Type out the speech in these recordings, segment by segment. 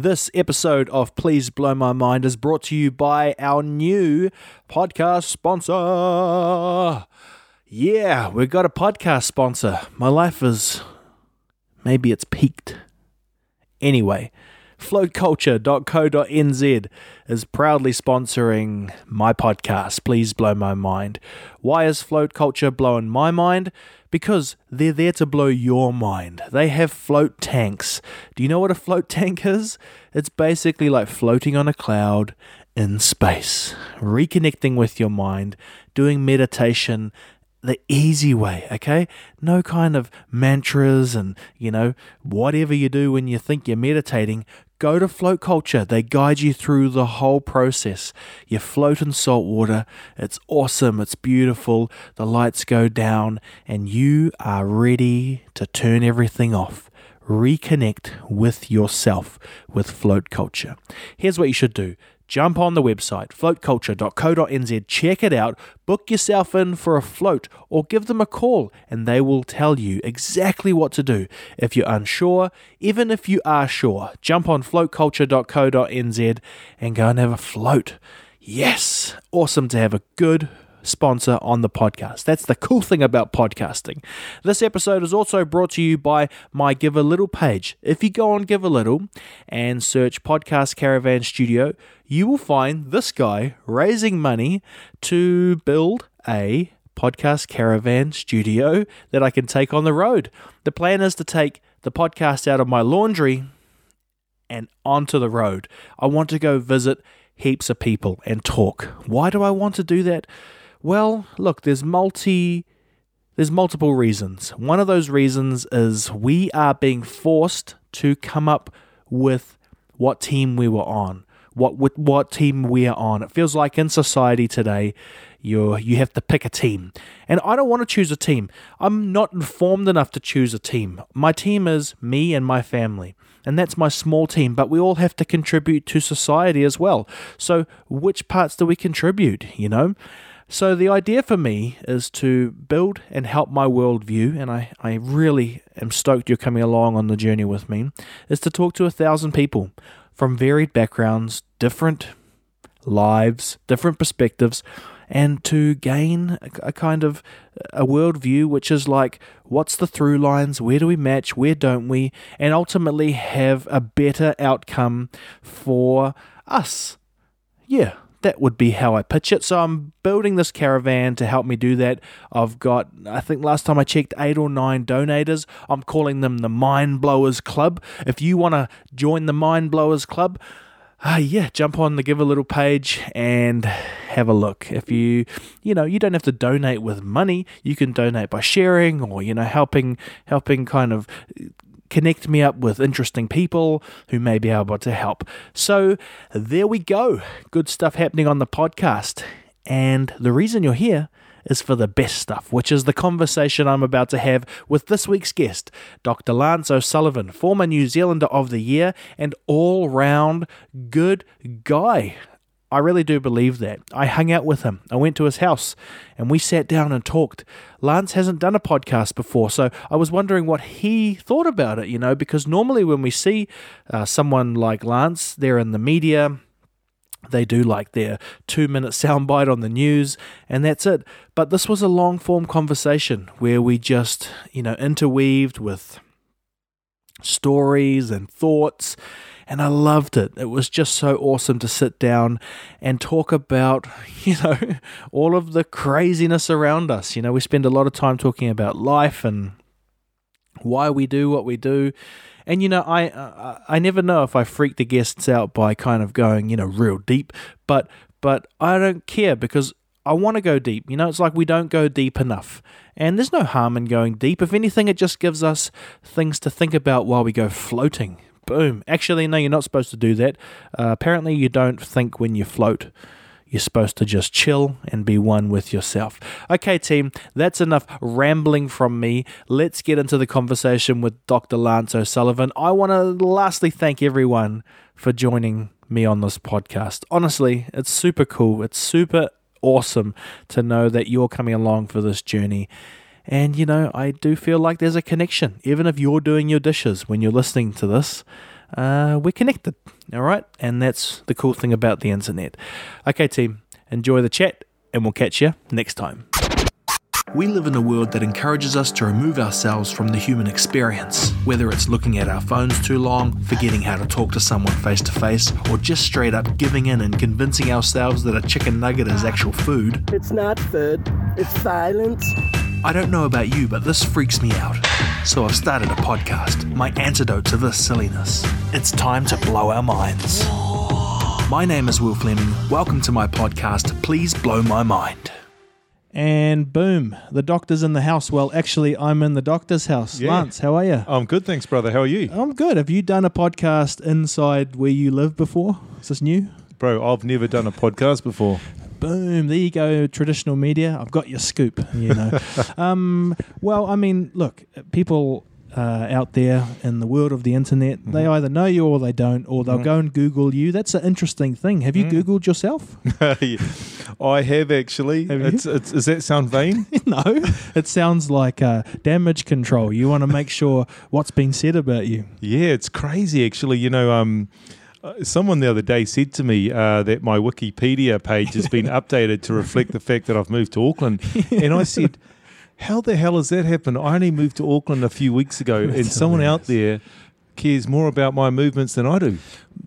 This episode of Please Blow My Mind is brought to you by our new podcast sponsor. Yeah, we've got a podcast sponsor. My life is. Maybe it's peaked. Anyway, floatculture.co.nz is proudly sponsoring my podcast, Please Blow My Mind. Why is Float Culture blowing my mind? Because they're there to blow your mind. They have float tanks. Do you know what a float tank is? It's basically like floating on a cloud in space, reconnecting with your mind, doing meditation the easy way, okay? No kind of mantras and, you know, whatever you do when you think you're meditating. Go to Float Culture. They guide you through the whole process. You float in salt water. It's awesome. It's beautiful. The lights go down, and you are ready to turn everything off. Reconnect with yourself with Float Culture. Here's what you should do Jump on the website, floatculture.co.nz, check it out, book yourself in for a float, or give them a call and they will tell you exactly what to do. If you're unsure, even if you are sure, jump on floatculture.co.nz and go and have a float. Yes, awesome to have a good sponsor on the podcast. That's the cool thing about podcasting. This episode is also brought to you by my Give a Little page. If you go on Give a Little and search Podcast Caravan Studio, you will find this guy raising money to build a podcast caravan studio that I can take on the road. The plan is to take the podcast out of my laundry and onto the road. I want to go visit heaps of people and talk. Why do I want to do that? Well, look, there's multi there's multiple reasons. One of those reasons is we are being forced to come up with what team we were on, what what team we are on. It feels like in society today, you you have to pick a team, and I don't want to choose a team. I'm not informed enough to choose a team. My team is me and my family, and that's my small team. But we all have to contribute to society as well. So, which parts do we contribute? You know. So, the idea for me is to build and help my worldview, and I, I really am stoked you're coming along on the journey with me, is to talk to a thousand people from varied backgrounds, different lives, different perspectives, and to gain a, a kind of a worldview which is like, what's the through lines? Where do we match? Where don't we? And ultimately have a better outcome for us. Yeah, that would be how I pitch it. So I'm building this caravan to help me do that. I've got, I think last time I checked, eight or nine donators. I'm calling them the Mind Blowers Club. If you want to join the Mind Blowers Club, uh, yeah, jump on the Give a Little page and have a look. If you, you know, you don't have to donate with money. You can donate by sharing or you know helping, helping kind of connect me up with interesting people who may be able to help. So there we go. Good stuff happening on the podcast. And the reason you're here is for the best stuff, which is the conversation I'm about to have with this week's guest, Dr. Lance O'Sullivan, former New Zealander of the Year and all round good guy. I really do believe that. I hung out with him. I went to his house and we sat down and talked. Lance hasn't done a podcast before, so I was wondering what he thought about it, you know, because normally when we see uh, someone like Lance, they're in the media, they do like their two minute soundbite on the news, and that's it. But this was a long form conversation where we just, you know, interweaved with stories and thoughts and I loved it. It was just so awesome to sit down and talk about, you know, all of the craziness around us. You know, we spend a lot of time talking about life and why we do what we do. And you know, I uh, I never know if I freak the guests out by kind of going, you know, real deep, but but I don't care because I want to go deep. You know, it's like we don't go deep enough. And there's no harm in going deep. If anything, it just gives us things to think about while we go floating. Boom. Actually, no, you're not supposed to do that. Uh, apparently, you don't think when you float. You're supposed to just chill and be one with yourself. Okay, team, that's enough rambling from me. Let's get into the conversation with Dr. Lance O'Sullivan. I want to lastly thank everyone for joining me on this podcast. Honestly, it's super cool. It's super awesome to know that you're coming along for this journey. And, you know, I do feel like there's a connection. Even if you're doing your dishes when you're listening to this, uh, we're connected. All right. And that's the cool thing about the internet. Okay, team, enjoy the chat, and we'll catch you next time. We live in a world that encourages us to remove ourselves from the human experience, whether it's looking at our phones too long, forgetting how to talk to someone face to face, or just straight up giving in and convincing ourselves that a chicken nugget is actual food. It's not food, it's violence. I don't know about you, but this freaks me out. So I've started a podcast, my antidote to this silliness. It's time to blow our minds. My name is Will Fleming. Welcome to my podcast, Please Blow My Mind. And boom, the doctor's in the house. Well, actually, I'm in the doctor's house. Yeah. Lance, how are you? I'm good, thanks, brother. How are you? I'm good. Have you done a podcast inside where you live before? Is this new? Bro, I've never done a podcast before. Boom, there you go, traditional media. I've got your scoop, you know. um, well, I mean, look, people uh, out there in the world of the internet, they Mm-hmm. either know you or they don't, or they'll Mhm. go and Google you. That's an interesting thing. Have you Mm. Googled yourself? I have actually. Have it's, it's, does that sound vain? no, it sounds like uh, damage control. You want to make sure what's been said about you. yeah, it's crazy actually. You know, um, uh, someone the other day said to me uh, that my Wikipedia page has been updated to reflect the fact that I've moved to Auckland, and I said. How the hell has that happened? I only moved to Auckland a few weeks ago, and someone out there cares more about my movements than I do.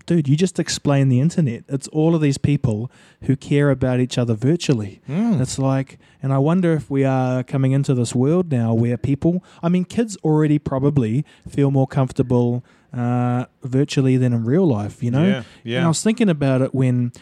Dude, you just explain the internet. It's all of these people who care about each other virtually. Mm. It's like, and I wonder if we are coming into this world now where people, I mean, kids already probably feel more comfortable uh, virtually than in real life, you know? Yeah, And yeah. I was thinking about it when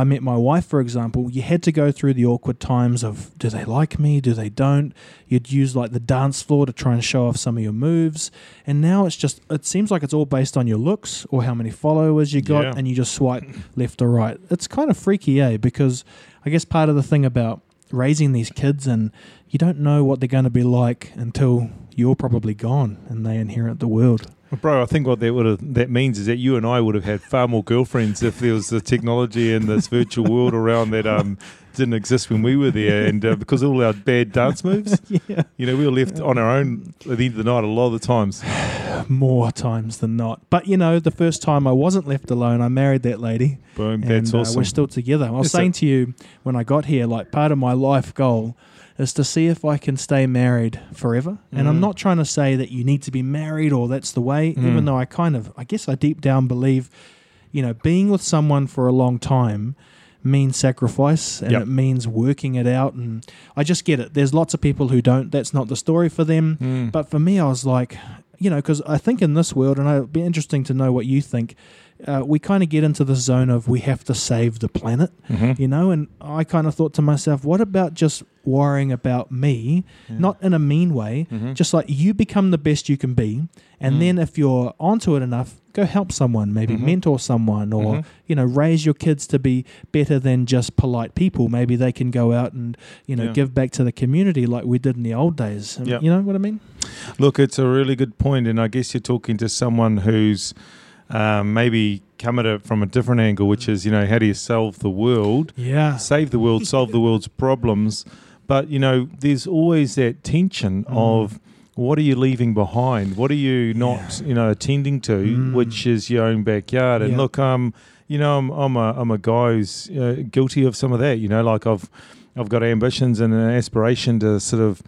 I met my wife, for example. You had to go through the awkward times of do they like me? Do they don't? You'd use like the dance floor to try and show off some of your moves. And now it's just, it seems like it's all based on your looks or how many followers you got, Yeah. and you just swipe left or right. It's kind of freaky, eh? Because I guess part of the thing about raising these kids and you don't know what they're going to be like until you're probably gone and they inherit the world. Bro, I think what that would have, that means is that you and I would have had far more girlfriends if there was the technology and this virtual world around that um, didn't exist when we were there, and uh, because of all our bad dance moves, yeah. you know, we were left on our own at the end of the night a lot of the times. more times than not. But you know, the first time I wasn't left alone, I married that lady. Boom, and that's uh, awesome. we're still together. I was Yes, saying to you when I got here, like part of my life goal is to see if I can stay married forever. And I'm Mm. not trying to say that you need to be married or that's the way, Mm. even though I kind of, I guess I deep down believe, you know, being with someone for a long time means sacrifice and Yep. it means working it out and I just get it. There's lots of people who don't that's not the story for them. Mm. But for me, I was like, you know, because I think in this world, and it'd be interesting to know what you think, uh, we kind of get into the zone of we have to save the planet, Mhm. you know, and I kind of thought to myself, what about just worrying about me, not in a mean way, Mhm. just like you become the best you can be, and Mm. then if you're onto it enough, go help someone, maybe Mhm. mentor someone, or Mhm. you know, raise your kids to be better than just polite people. Maybe they can go out and you know Yeah. give back to the community like we did in the old days. Yeah. You know what I mean? Look, it's a really good point, and I guess you're talking to someone who's um, maybe come at it from a different angle, which is, you know, how do you solve the world? Yeah. save the world, solve the world's problems. But you know, there's always that tension Mm. of what are you leaving behind? What are you not, you know, attending to, Mm. which is your own backyard? And Yeah. look, um, you know, I'm I'm a I'm a guy who's uh, guilty of some of that. You know, like I've I've got ambitions and an aspiration to sort of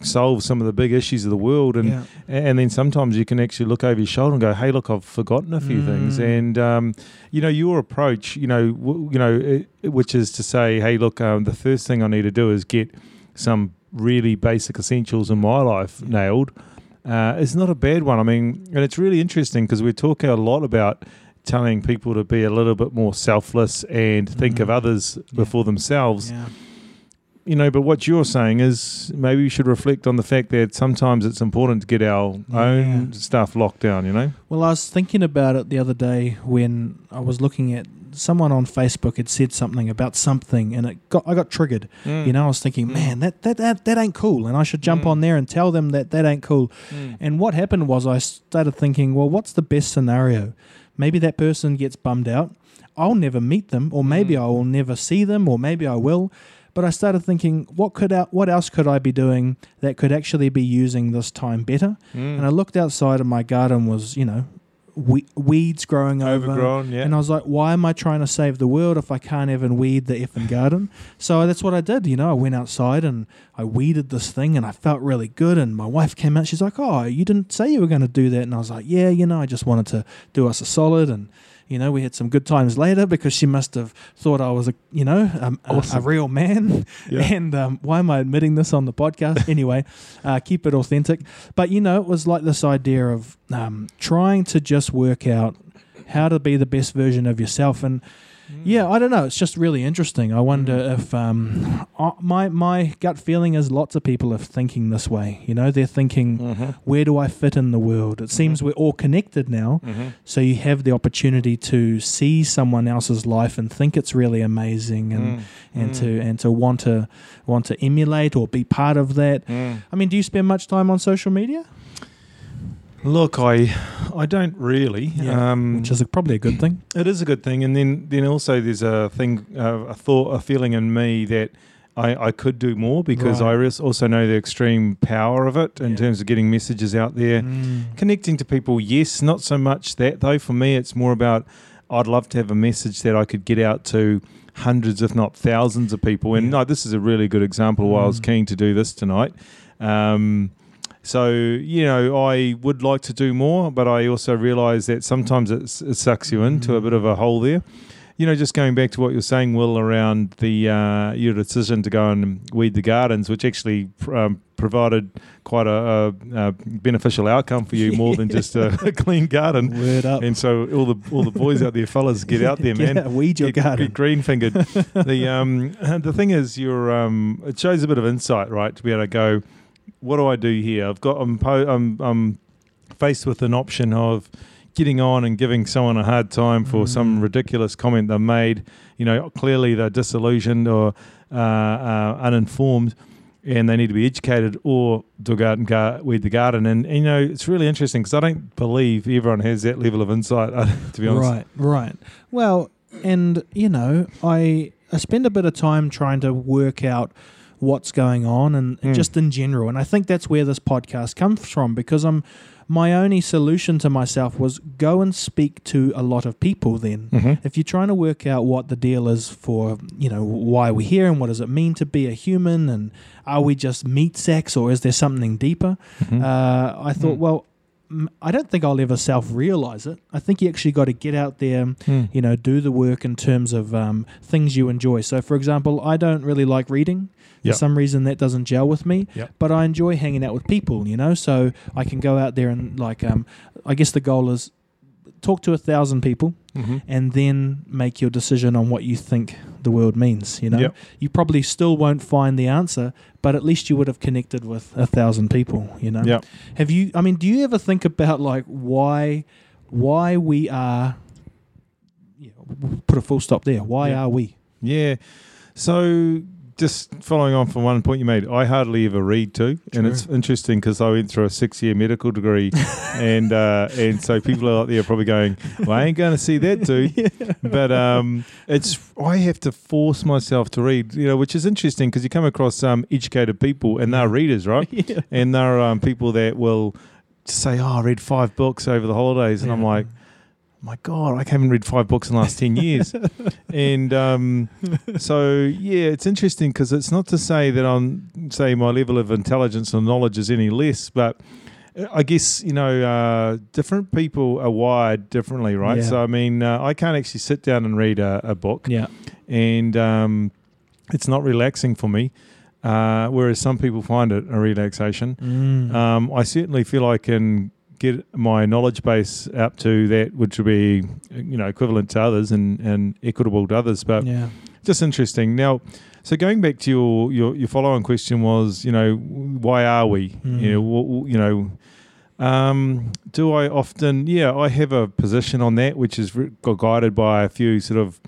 solve some of the big issues of the world and yeah. and then sometimes you can actually look over your shoulder and go, "Hey, look, I've forgotten a few things." Mm. And um, you know, your approach, you know, w- you know, it, which is to say, "Hey, look, um, the first thing I need to do is get some really basic essentials in my life nailed." Uh, it's not a bad one. I mean, and it's really interesting because we're talking a lot about telling people to be a little bit more selfless and think of Mhm. others before themselves Yeah. You know, but what you're saying is maybe we should reflect on the fact that sometimes it's important to get our own stuff locked down, you know? Well, I was thinking about it the other day when I was looking at someone on Facebook had said something about something, and it got I got triggered. You know, I was thinking, Mm. man, that, that that that ain't cool, and I should jump Mm. on there and tell them that that ain't cool. Mm. And what happened was I started thinking, well, what's the best scenario? Maybe that person gets bummed out. I'll never meet them, or maybe Mm. I will never see them, or maybe I will. But I started thinking, what could I, what else could I be doing that could actually be using this time better? Mm. And I looked outside, and my garden was, you know, we- weeds growing over. Overgrown, yeah. And I was like, why am I trying to save the world if I can't even weed the effing garden? So that's what I did. You know, I went outside and I weeded this thing and I felt really good. And my wife came out. She's like, oh, you didn't say you were going to do that. And I was like, yeah, you know, I just wanted to do us a solid. And, you know, we had some good times later because she must have thought I was a, you know, um, a, a, real man. Yeah. And um, why am I admitting this on the podcast? anyway, uh, keep it authentic. But, you know, it was like this idea of um, trying to just work out how to be the best version of yourself. And yeah, I don't know. It's just really interesting. I wonder if um, uh, my my gut feeling is lots of people are thinking this way. You know, they're thinking, Mm-hmm. where do I fit in the world? It seems we're all connected now, Mm-hmm. so you have the opportunity to see someone else's life and think it's really amazing, Mm. and and to and to want to want to emulate or be part of that. Mm. I mean, do you spend much time on social media? Look, I I don't really. Yeah, um, Which is a, probably a good thing. It is a good thing, and then then also there's a thing, uh, a thought, a feeling in me that I, I could do more because Right. I also know the extreme power of it in Yeah. terms of getting messages out there, Mm. connecting to people. Yes, not so much that though. For me, it's more about I'd love to have a message that I could get out to hundreds, if not thousands, of people. And Yeah. no, this is a really good example. Why I was Mm. keen to do this tonight. Um, so you know, I would like to do more, but I also realise that sometimes it sucks you into a bit of a hole there. You know, just going back to what you're saying, Will, around the uh, your decision to go and weed the gardens, which actually um, provided quite a, a, a beneficial outcome for you, more than just a, a clean garden. Word up. And so all the all the boys out there, fellas, get out there, man. Yeah, weed your Get- garden. Get green fingered. the um the thing is, you're um it shows a bit of insight, right? To be able to go, what do I do here? I've got I'm po- I'm, I'm faced with an option of getting on and giving someone a hard time for some Mm. ridiculous comment they made. You know, clearly they're disillusioned or uh, uh, uninformed. And they need to be educated, or do go out and gar- weed the garden. And, and, you know, it's really interesting because I don't believe everyone has that level of insight. To be honest, Right, right. Well, and you know, I I spend a bit of time trying to work out what's going on and Mm. just in general. And I think that's where this podcast comes from because I'm my only solution to myself was go and speak to a lot of people then. Mhm. If you're trying to work out what the deal is for, you know, why we're here and what does it mean to be a human and are we just meat sacks or is there something deeper? Mhm. Uh, I thought, Mm. well, I don't think I'll ever self realize it. I think you actually got to get out there, Mm. you know, do the work in terms of um, things you enjoy. So, for example, I don't really like reading. For some reason, that doesn't gel with me. Yep. But I enjoy hanging out with people, you know. So I can go out there and like, um, I guess the goal is talk to a thousand people Mhm. and then make your decision on what you think the world means. You know, Yep. you probably still won't find the answer, but at least you would have connected with a thousand people. You know, Yep. have you? I mean, do you ever think about like why, why we are? Yeah, put a full stop there. Why Yeah. are we? Yeah. So just following on from one point you made, I hardly ever read too, and it's interesting because I went through a six-year medical degree, and uh, and so people out there are probably going, "Well, I ain't going to see that, dude." But um, it's I have to force myself to read, you know, which is interesting because you come across some educated people and they're readers, right? yeah. And there are um, people that will say, "Oh, I read five books over the holidays," and I'm Yeah. like, "My God, I haven't read five books in the last ten years." and um, so, yeah, it's interesting because it's not to say that I'm say my level of intelligence and knowledge is any less, but I guess you know uh, different people are wired differently, right? Yeah. So, I mean, uh, I can't actually sit down and read a, a book yeah, and um, it's not relaxing for me. Uh, whereas some people find it a relaxation. Mm. Um, I certainly feel I can get my knowledge base up to that, which would be you know equivalent to others and, and equitable to others. But yeah, just interesting. Now, so going back to your your, your follow on question was, you know, why are we? Mm. You know, you know. Um, do I often? Yeah, I have a position on that, which is re- guided by a few sort of,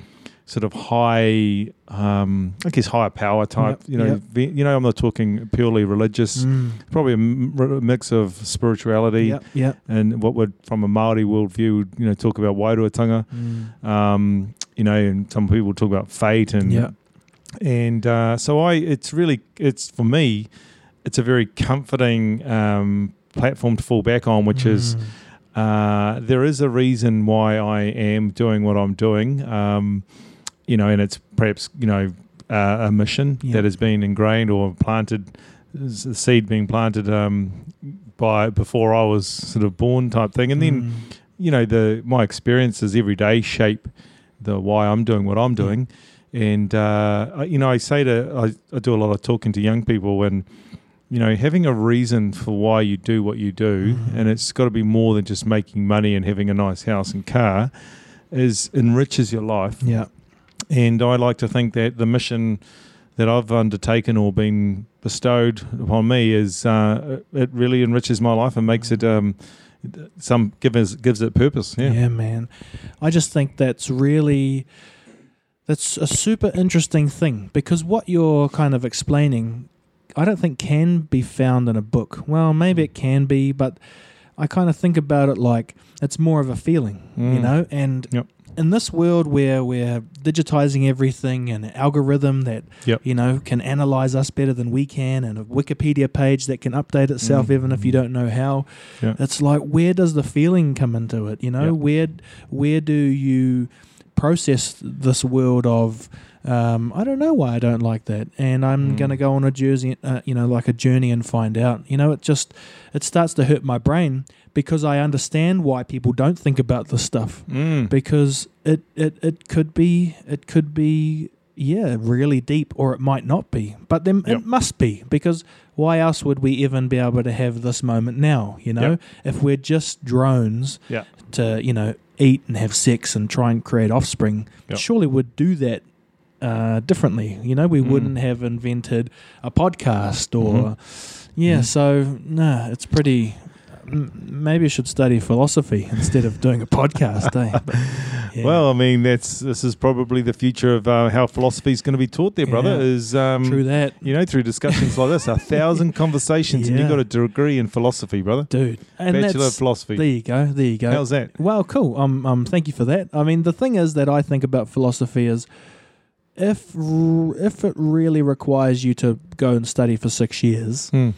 sort of high, um, I guess higher power type. Yep, You know, yep. you know, I'm not talking purely religious. Mm. Probably a mix of spirituality Yep, yep. and what would, from a Maori worldview, you know, talk about wairuatanga. Mm. Um, you know, and some people talk about fate and Yeah. and uh, so I, it's really, it's for me, it's a very comforting um, platform to fall back on, which is Mm. uh, there is a reason why I am doing what I'm doing. Um, you know, and it's perhaps you know uh, a mission Yeah. that has been ingrained or planted, the seed being planted um, by before I was sort of born type thing, and then Mm. you know the my experiences every day shape the why I'm doing what I'm doing, and uh, I- you know I say to I, I do a lot of talking to young people and you know having a reason for why you do what you do, Mhm. and it's got to be more than just making money and having a nice house and car, is enriches your life, yeah. And I like to think that the mission that I've undertaken or been bestowed upon me is uh, it really enriches my life and makes it um, some gives gives it purpose. Yeah. Yeah. man. I just think that's really that's a super interesting thing because what you're kind of explaining I don't think can be found in a book. Well, maybe it can be, but I kind of think about it like it's more of a feeling, you Mm. know? And Yep. In this world where we're digitizing everything and an algorithm that Yep. you know can analyze us better than we can and a Wikipedia page that can update itself Mm. even if you don't know how Yeah. it's like where does the feeling come into it you know Yeah. where where do you process this world of um, I don't know why I don't like that, and I'm Mm. gonna go on a journey, uh, you know, like a journey and find out. You know, it just it starts to hurt my brain because I understand why people don't think about this stuff Mm. because it, it, it could be it could be yeah really deep or it might not be but then Yep. it must be because why else would we even be able to have this moment now you know Yep. if we're just drones Yeah. to you know eat and have sex and try and create offspring Yep. surely we'd do that uh, differently you know we Mm. wouldn't have invented a podcast or Mhm. yeah Mhm. so no it's pretty m- maybe I should study philosophy instead of doing a podcast eh? But, yeah. Well, I mean, that's this is probably the future of uh, how philosophy is going to be taught. There, brother, Yeah. is um, true that you know through discussions like this, a thousand conversations, and you Yeah. got a degree in philosophy, brother. dude and Bachelor of philosophy. there you go there you go How's that? Well, cool. Um, um, thank you for that. I mean, the thing is that I think about philosophy is if if it really requires you to go and study for six years, Hmm.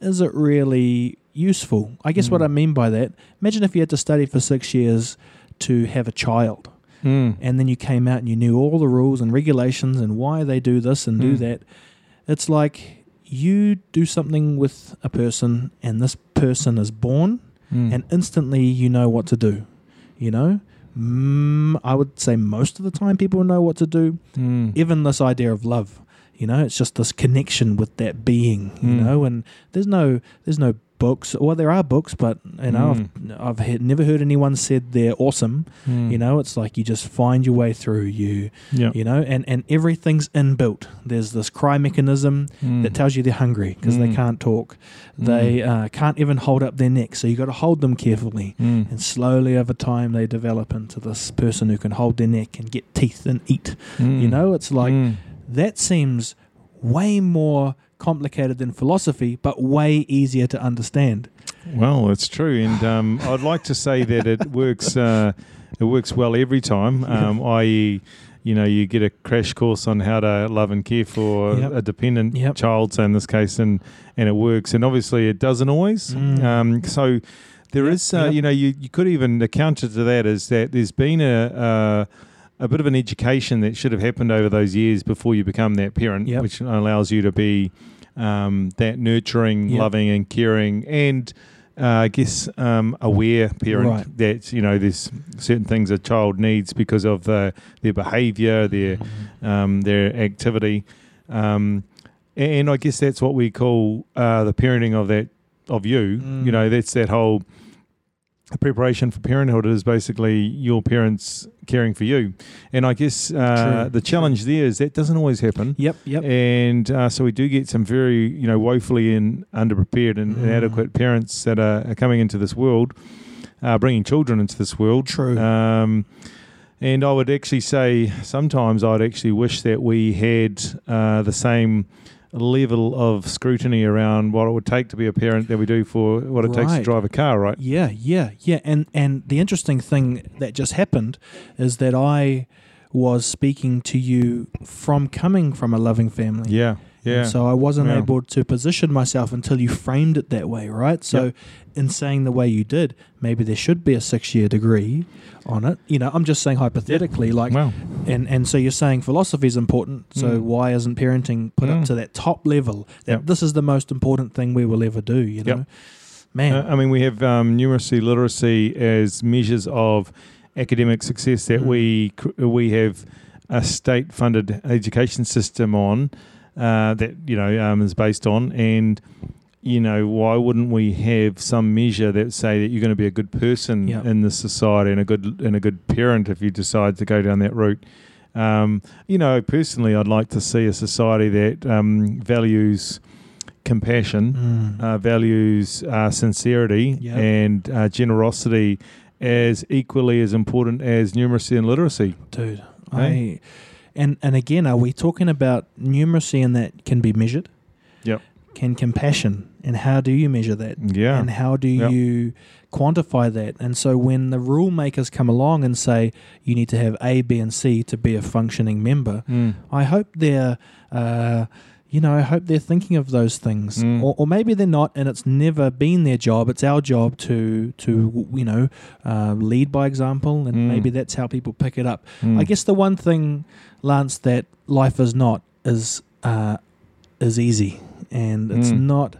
is it really useful? I guess what Mm. I mean by that. Imagine if you had to study for six years to have a child, Mm. and then you came out and you knew all the rules and regulations and why they do this and do Mm. that. It's like you do something with a person, and this person is born Mm. and instantly you know what to do. You know, mm, I would say most of the time people know what to do. Mm. Even this idea of love, you know, it's just this connection with that being. You Mm. know, and there's no there's no books. Well, there are books, but you know, Mm. I've I've he- never heard anyone said they're awesome. Mm. You know, it's like you just find your way through. You yeah. you know, and and everything's inbuilt. There's this cry mechanism Mm. that tells you they're hungry because they Mm. can't talk. They uh, can't even hold up their neck, so you got to hold them carefully. And slowly over time, they develop into this person who can hold their neck and get teeth and eat. You know, it's like that seems way more complicated than philosophy, but way easier to understand. Well, it's true, and um, I'd like to say that it works. Uh, it works well every time. Um, I.e., you know, you get a crash course on how to love and care for Yep. a dependent Yep. child, so in this case, and and it works. And obviously, it doesn't always. Mm. Um, so there Yep, is, uh, you know, you, you could even the counter to that is that there's been a. a a bit of an education that should have happened over those years before you become that parent, which allows you to be um, that nurturing, Yep. loving, and caring, and uh, I guess um, aware parent Right. that you know there's certain things a child needs because of the, their behaviour, their um, their activity, um, and I guess that's what we call uh, the parenting of that of you. Mm. You know, that's that whole preparation for parenthood is basically your parents caring for you, and I guess uh, the challenge there is that doesn't always happen. Yep, yep. And uh, so we do get some very, you know, woefully and underprepared and Mm. inadequate parents that are, are coming into this world, uh, bringing children into this world. True. Um, and I would actually say sometimes I'd actually wish that we had uh, the same level of scrutiny around what it would take to be a parent that we do for what it takes to drive a car, right? Yeah, yeah, yeah. And and the interesting thing that just happened is that I was speaking to you from coming from a loving family. Yeah. Yeah. And so I wasn't Yeah. able to position myself until you framed it that way, right? So Yep. in saying the way you did, maybe there should be a six year degree on it. You know, I'm just saying hypothetically, like well, and and so you're saying philosophy is important. So Mm. why isn't parenting put up Mm. to that top level? That Yep. this is the most important thing we will ever do. You Yep. know, man. Uh, I mean, we have um, numeracy, literacy as measures of academic success that Mm. we cr- we have a state-funded education system on uh, that you know um, is based on, and you know why wouldn't we have some measure that say that you're going to be a good person Yeah. in this society and a good and a good parent if you decide to go down that route. Um, you know, personally, I'd like to see a society that um, values compassion Mm. uh, values uh, sincerity Yep. and uh, generosity as equally as important as numeracy and literacy. dude. Eh? I and and again, are we talking about numeracy and that can be measured? Yep. Can compassion and how do you measure that? Yeah. And how do Yep. you quantify that? And so when the rule makers come along and say you need to have A, B, and C to be a functioning member, Mm. I hope they're, uh, you know, I hope they're thinking of those things, Mm. or, or maybe they're not, and it's never been their job. It's our job to, to you know, uh, lead by example, and Mm. maybe that's how people pick it up. Mm. I guess the one thing, Lance, that life is not is uh, is easy, and it's Mm. not.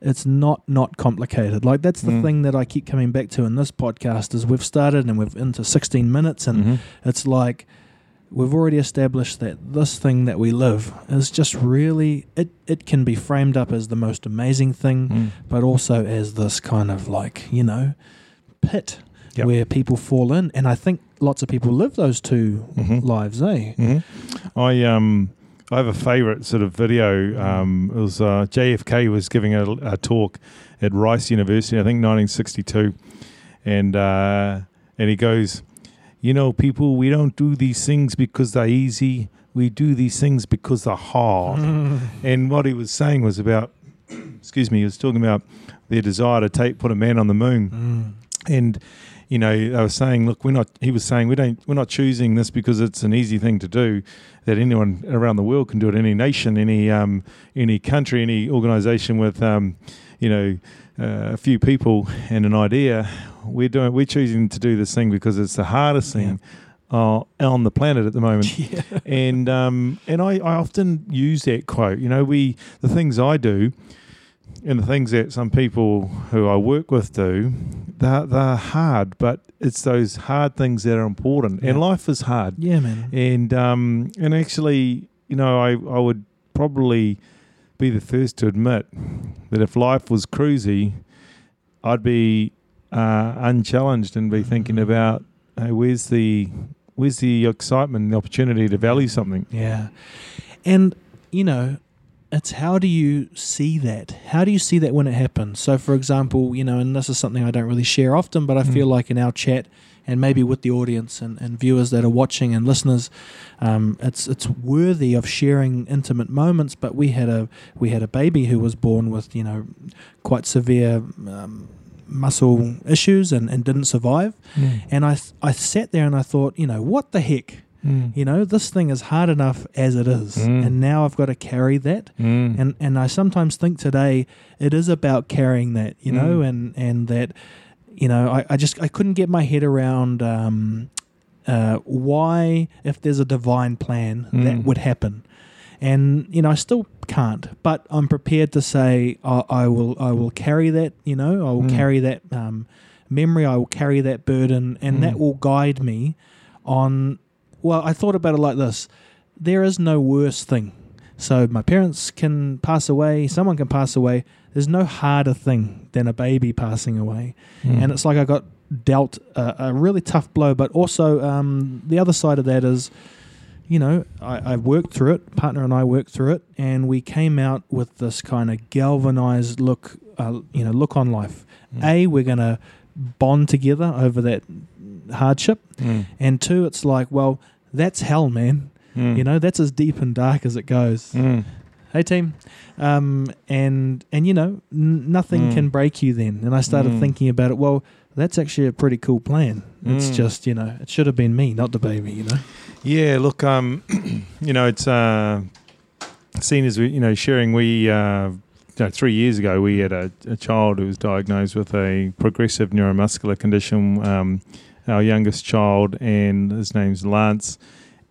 It's not not complicated. Like that's the Mm. thing that I keep coming back to in this podcast is we've started and we've into 16 minutes and Mhm. it's like we've already established that this thing that we live is just really it it can be framed up as the most amazing thing Mm. but also as this kind of like you know pit Yep. where people fall in and i think lots of people live those 2 Mhm. lives eh Mhm. I um I have a favourite sort of video. Um, it was uh, JFK was giving a, a talk at Rice University, I think 1962, and uh, and he goes, you know, people, we don't do these things because they're easy. We do these things because they're hard. And what he was saying was about, excuse me, he was talking about their desire to take put a man on the moon Mm. and you know they were saying look we're not he was saying we don't we're not choosing this because it's an easy thing to do that anyone around the world can do it any nation any um any country any organization with um you know uh, a few people and an idea we're doing we're choosing to do this thing because it's the hardest thing uh, on the planet at the moment yeah and um, and I, I often use that quote. You know, we the things I do, and the things that some people who I work with do, they're, they're hard, but it's those hard things that are important. And life is hard. yeah man And um, and actually, you know, I I would probably be the first to admit that if life was cruisy, I'd be uh, unchallenged and be thinking Mhm. about hey, where's the where's the excitement, the opportunity to value something. Yeah. And, you know, it's how do you see that? How do you see that when it happens? So, for example, you know, and this is something I don't really share often, but I Mm. feel like in our chat and maybe with the audience and, and viewers that are watching and listeners, um, it's it's worthy of sharing intimate moments. But we had a we had a baby who was born with you know quite severe um, muscle issues and, and didn't survive. And I I sat there and I thought, you know, what the heck? Mm. You know, this thing is hard enough as it is, Mm. and now I've got to carry that. Mm. And and I sometimes think today it is about carrying that, you know, Mm. and and that, you know, I, I just I couldn't get my head around um, uh, why if there's a divine plan that Mm. would happen, and you know I still can't, but I'm prepared to say I, I will I will carry that, you know, I will Mm. carry that um, memory, I will carry that burden, and that Mm. will guide me on. Well, I thought about it like this: there is no worse thing. So my parents can pass away, someone can pass away. There's no harder thing than a baby passing away, Mm. and it's like I got dealt a, a really tough blow. But also um, the other side of that is, you know, I, I worked through it. Partner and I worked through it, and we came out with this kind of galvanized look, uh, you know, look on life. Mm. A, we're gonna bond together over that hardship, Mm. and two, it's like, well, that's hell, man. Mm. You know, that's as deep and dark as it goes. Mm. Hey team, um, and and you know n- nothing Mm. can break you then. And I started Mm. thinking about it. Well, that's actually a pretty cool plan. It's Mm. just you know it should have been me, not the baby. You know. Yeah, look, um, you know, it's uh, seen as we, you know, sharing, we, uh, you know, three years ago, we had a, a child who was diagnosed with a progressive neuromuscular condition. Um, our youngest child, and his name's Lance.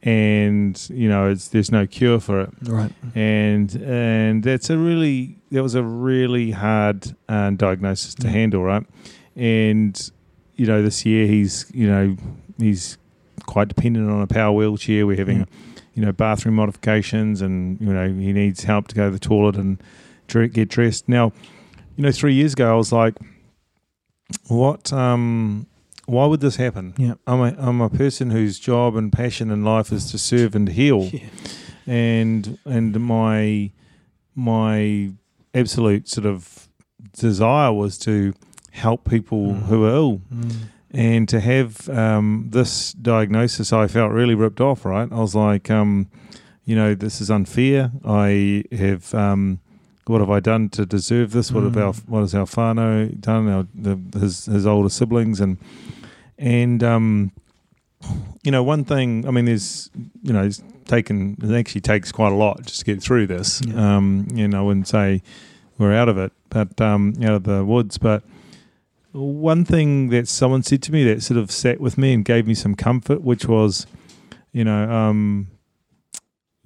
And you know, it's, there's no cure for it, Right. and and that's a really that was a really hard uh, diagnosis to Mm. handle, right? And you know, this year he's you know he's quite dependent on a power wheelchair. We're having Yeah. you know bathroom modifications, and you know he needs help to go to the toilet and get dressed. Now, you know, three years ago I was like, what? Um, why would this happen? Yeah. I'm a I'm a person whose job and passion in life is to serve and heal Yeah. and and my my absolute sort of desire was to help people Mm. who are ill Mm. And to have um, this diagnosis I felt really ripped off right? I was like um, you know this is unfair. I have um, what have I done to deserve this? What have Mm. our what has our whānau done our, the, his his older siblings? And and um, you know one thing I mean there's you know it's taken it actually takes quite a lot just to get through this Yeah. um, you know I wouldn't say we're out of it but um, out of the woods. But one thing that someone said to me that sort of sat with me and gave me some comfort, which was, you know, um,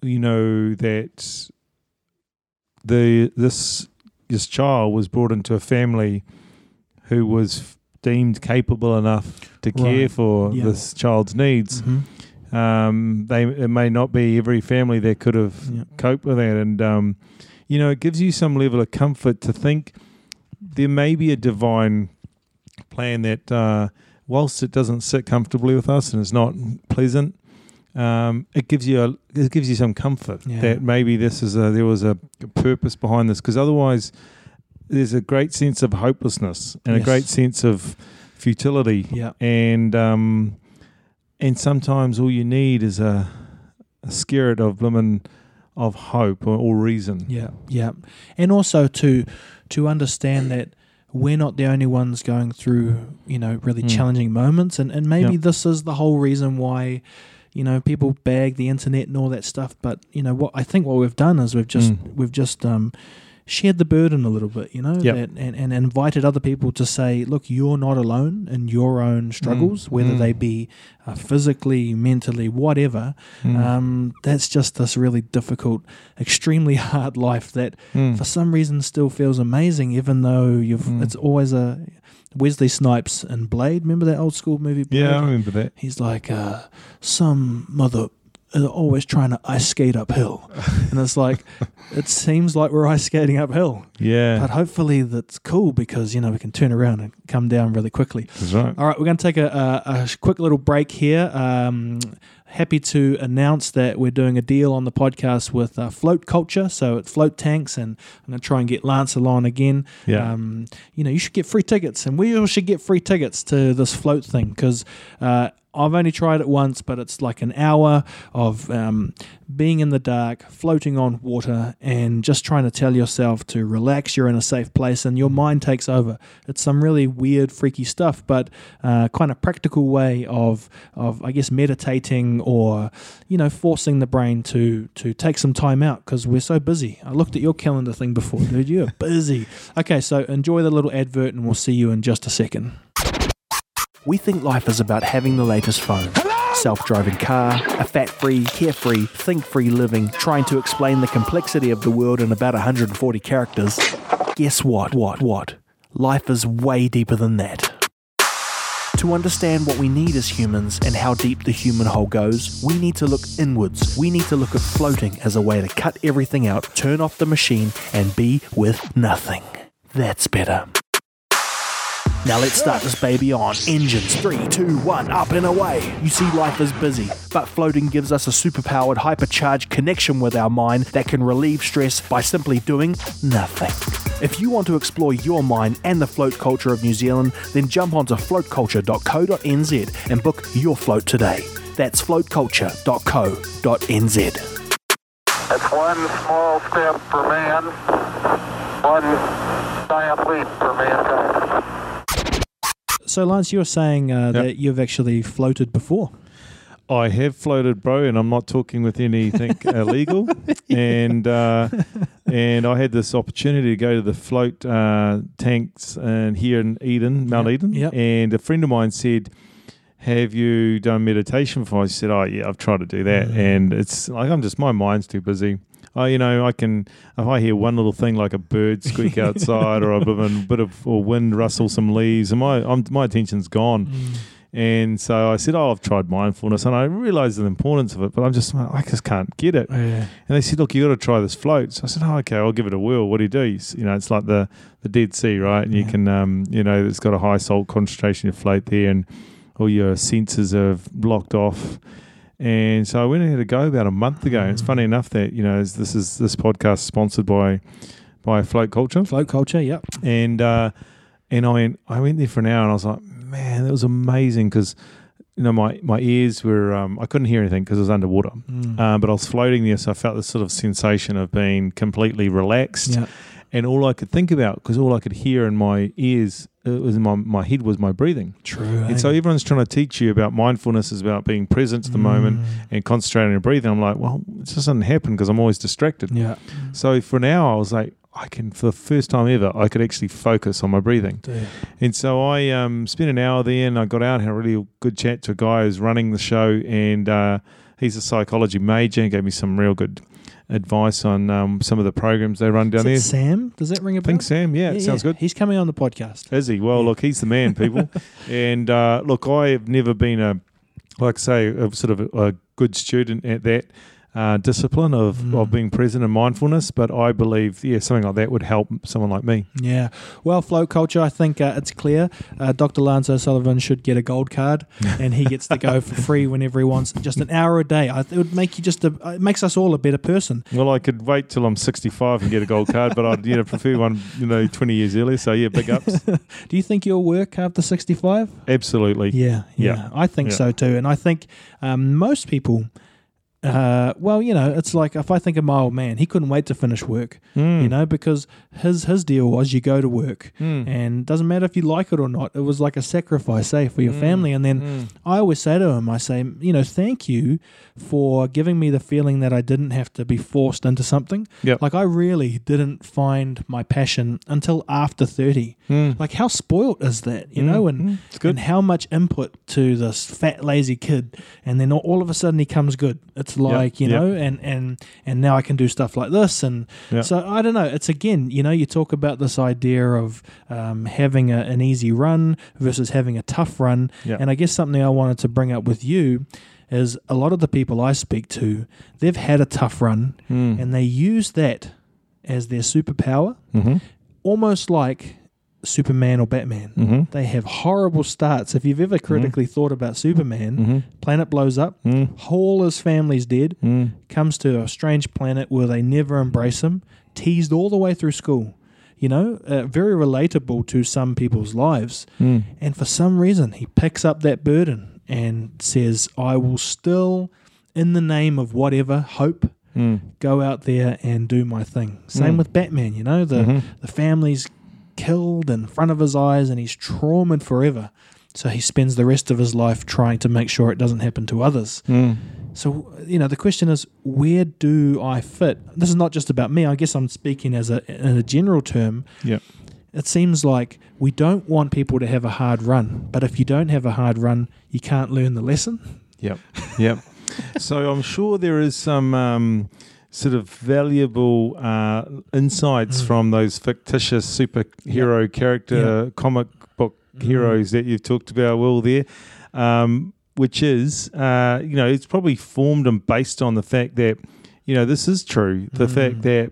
you know that the this this child was brought into a family who was deemed capable enough to care Right. for Yeah. this child's needs. Mhm. Um, they it may not be every family that could have Yeah. cope with that, and um, you know, it gives you some level of comfort to think there may be a divine plan that, uh, whilst it doesn't sit comfortably with us and it's not pleasant, um, it gives you a, it gives you some comfort Yeah. that maybe this is a, there was a purpose behind this because otherwise there's a great sense of hopelessness and a great sense of futility Yeah. and um, and sometimes all you need is a, a spirit of blimmin' of hope or, or reason. Yeah, yeah, and also to to understand that we're not the only ones going through you know really Mm. challenging moments, and and maybe Yeah. this is the whole reason why you know people bag the internet and all that stuff. But you know what I think what we've done is we've just Mm. we've just um shared the burden a little bit, you know, Yep. that, and, and invited other people to say, look, you're not alone in your own struggles, whether Mm. they be uh, physically, mentally, whatever. Mm. Um, that's just this really difficult, extremely hard life that Mm. for some reason still feels amazing, even though you've. Mm. It's always a Wesley Snipes and Blade. Remember that old school movie? Blade? yeah, I remember that. He's like, uh, some mother is always trying to ice skate uphill, and it's like, it seems like we're ice skating uphill, Yeah, but hopefully that's cool because you know we can turn around and come down really quickly. that's right. All right, we're going to take a, a, a quick little break here. Um, happy to announce that we're doing a deal on the podcast with uh, Float Culture. So it's float tanks, and I'm going to try and get Lance along again. Yeah. Um, you know, you should get free tickets, and we all should get free tickets to this float thing because. Uh, I've only tried it once, but it's like an hour of um, being in the dark, floating on water, and just trying to tell yourself to relax. You're in a safe place, and your mind takes over. It's some really weird, freaky stuff, but uh, kind of practical way of of I guess meditating or you know forcing the brain to to take some time out because we're so busy. I looked at your calendar thing before, dude. You're busy. Okay, so enjoy the little advert, and we'll see you in just a second. We think life is about having the latest phone. Self driving car, a fat free, carefree, think free living, trying to explain the complexity of the world in about 140 characters. Guess what? What? What? Life is way deeper than that. To understand what we need as humans and how deep the human hole goes, we need to look inwards. We need to look at floating as a way to cut everything out, turn off the machine, and be with nothing. That's better. Now let's start this baby on. Engines, three, two, one, up and away. You see, life is busy, but floating gives us a superpowered, hypercharged connection with our mind that can relieve stress by simply doing nothing. If you want to explore your mind and the float culture of New Zealand, then jump onto floatculture.co.nz and book your float today. That's floatculture.co.nz. It's one small step for man, one giant leap for mankind. So, Lance, you were saying uh, Yep. that you've actually floated before. I have floated, bro, and I'm not talking with anything illegal. And uh, and I had this opportunity to go to the float uh, tanks and here in Eden, Mount Yep, Eden. yep. And a friend of mine said, "Have you done meditation before?" I said, "Oh yeah, I've tried to do that, Mm. and it's like I'm just my mind's too busy." Oh, you know, I can if I hear one little thing like a bird squeak outside or a bit of, a bit of or wind rustle some leaves, and my I'm, my attention's gone. Mm. And so I said, "Oh, I've tried mindfulness, and I realised the importance of it, but I'm just I just can't get it." Yeah. And they said, "Look, you got to try this float." So I said, "Oh, okay, I'll give it a whirl." What do you do? You, know, it's like the the Dead Sea, right? And you can, um, you know, it's got a high salt concentration. You float there, and all your senses are blocked off. And so I went and had a go about a month ago. And it's funny enough that you know this is this podcast is sponsored by by Float Culture Float culture, yep. and uh, and I went I went there for an hour and I was like, man, that was amazing because you know my my ears were um, I couldn't hear anything because it was underwater, Mm. um, but I was floating there, so I felt this sort of sensation of being completely relaxed, yeah. And all I could think about because all I could hear in my ears it was in my my head was my breathing, True. and so everyone's trying to teach you about mindfulness is about being present to the moment Mm. and concentrating on your breathing. I'm like, well, it just doesn't happen because I'm always distracted. Yeah. So for now, I was like, I can, for the first time ever, I could actually focus on my breathing. And so I um, spent an hour there and I got out, had a really good chat to a guy who's running the show. And uh, he's a psychology major and gave me some real good advice on um, some of the programs they run down there. Sam? Does that ring a I bell? think Sam, yeah, it sounds good. He's coming on the podcast. Is he? Well, Yeah. look, he's the man, people. and uh, look, I have never been a, like I say, a sort of a, a good student at that uh, discipline of, Mm. of being present and mindfulness. But I believe, yeah, something like that would help someone like me. Yeah. Well, float culture, I think uh, it's clear. Uh, Dr. Lance O'Sullivan should get a gold card and he gets to go for free whenever he wants. Just an hour a day. I, it would make you just a, it makes us all a better person. Well, I could wait till I'm 65 and get a gold card, but I'd you know prefer one you know 20 years earlier. So yeah, big ups. Do you think you'll work after 65? Absolutely. Yeah, yeah, Yeah. I think Yeah. so too. And I think um, most people, uh, well, you know, it's like if I think of my old man, he couldn't wait to finish work, Mm. you know, because his his deal was you go to work, Mm. and doesn't matter if you like it or not. It was like a sacrifice, say, for your Mm. family. And then Mm. I always say to him, I say, you know, thank you for giving me the feeling that I didn't have to be forced into something. Yep. Like I really didn't find my passion until after thirty. Mm. Like how spoilt is that, you know? And and how much input to this fat lazy kid and then all of a sudden he comes good it's like you know and and and now i can do stuff like this. And so i don't know it's again you know you talk about this idea of um, having a, an easy run versus having a tough run. And i guess something i wanted to bring up with you is a lot of the people i speak to they've had a tough run Mm. and they use that as their superpower Mhm. almost like superman or batman Mhm. they have horrible starts. If you've ever critically thought about Superman, Mhm. planet blows up, Mm. whole his family's dead, Mm. comes to a strange planet where they never embrace him, teased all the way through school. You know, uh, very relatable to some people's lives. Mm. And for some reason, he picks up that burden and says, I will still, in the name of whatever, hope, Mm. go out there and do my thing. Same Mm. with Batman, you know, the, Mhm. the family's killed in front of his eyes and he's traumatized forever. So he spends the rest of his life trying to make sure it doesn't happen to others. Mm. So, you know, the question is, where do I fit? This is not just about me. I guess I'm speaking as a in a general term. Yep. It seems like we don't want people to have a hard run, but if you don't have a hard run, you can't learn the lesson. Yep. Yep. so I'm sure there is some um, sort of valuable uh, insights Mm. from those fictitious superhero character comic book Mm. heroes that you've talked about, Will, there. Um, which is, uh, you know, it's probably formed and based on the fact that, you know, this is true. The Mm. fact that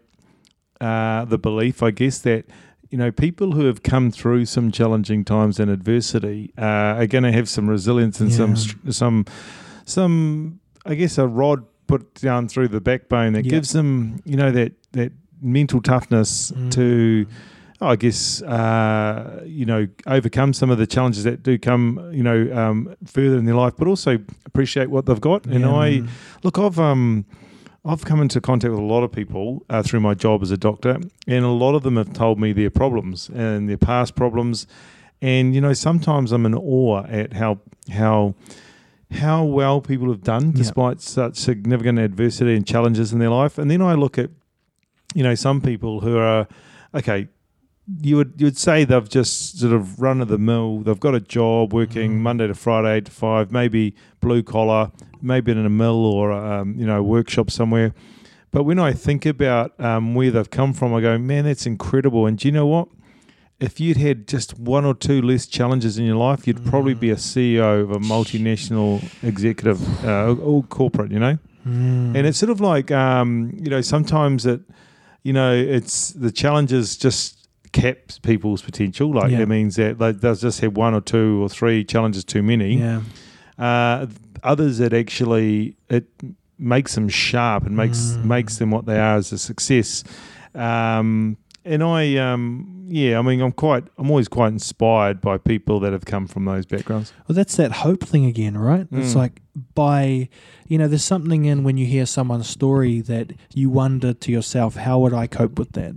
uh, the belief, I guess, that you know people who have come through some challenging times and adversity uh, are going to have some resilience and some Yeah. str- some some I guess a rod put down through the backbone that Yeah. gives them you know that that mental toughness to oh, I guess uh, you know overcome some of the challenges that do come you know um, further in their life, but also appreciate what they've got. And Yeah, I look, I've um, I've come into contact with a lot of people uh, through my job as a doctor, and a lot of them have told me their problems and their past problems. And you know, sometimes I'm in awe at how how how well people have done despite such significant adversity and challenges in their life. And then I look at, you know, some people who are, okay, you would you would say they've just sort of run of the mill. They've got a job working Mm. Monday to Friday, eight to five, maybe blue collar, maybe in a mill or um, you know workshop somewhere. But when I think about um, where they've come from, I go, man, that's incredible. And do you know what? If you'd had just one or two less challenges in your life, you'd probably be a CEO of a multinational executive uh, or corporate, you know. Mm. And it's sort of like, um, you know, sometimes it, you know, it's the challenges just caps people's potential. Like Yeah. it means that they, they'll just have one or two or three challenges too many. yeah. Uh, others, it actually it makes them sharp and makes Mm. makes them what they are as a success. Um, and I, um, yeah, I mean, I'm quite, I'm always quite inspired by people that have come from those backgrounds. Well, that's that hope thing again, right? It's Mm. like by, you know, there's something in when you hear someone's story that you wonder to yourself, how would I cope with that?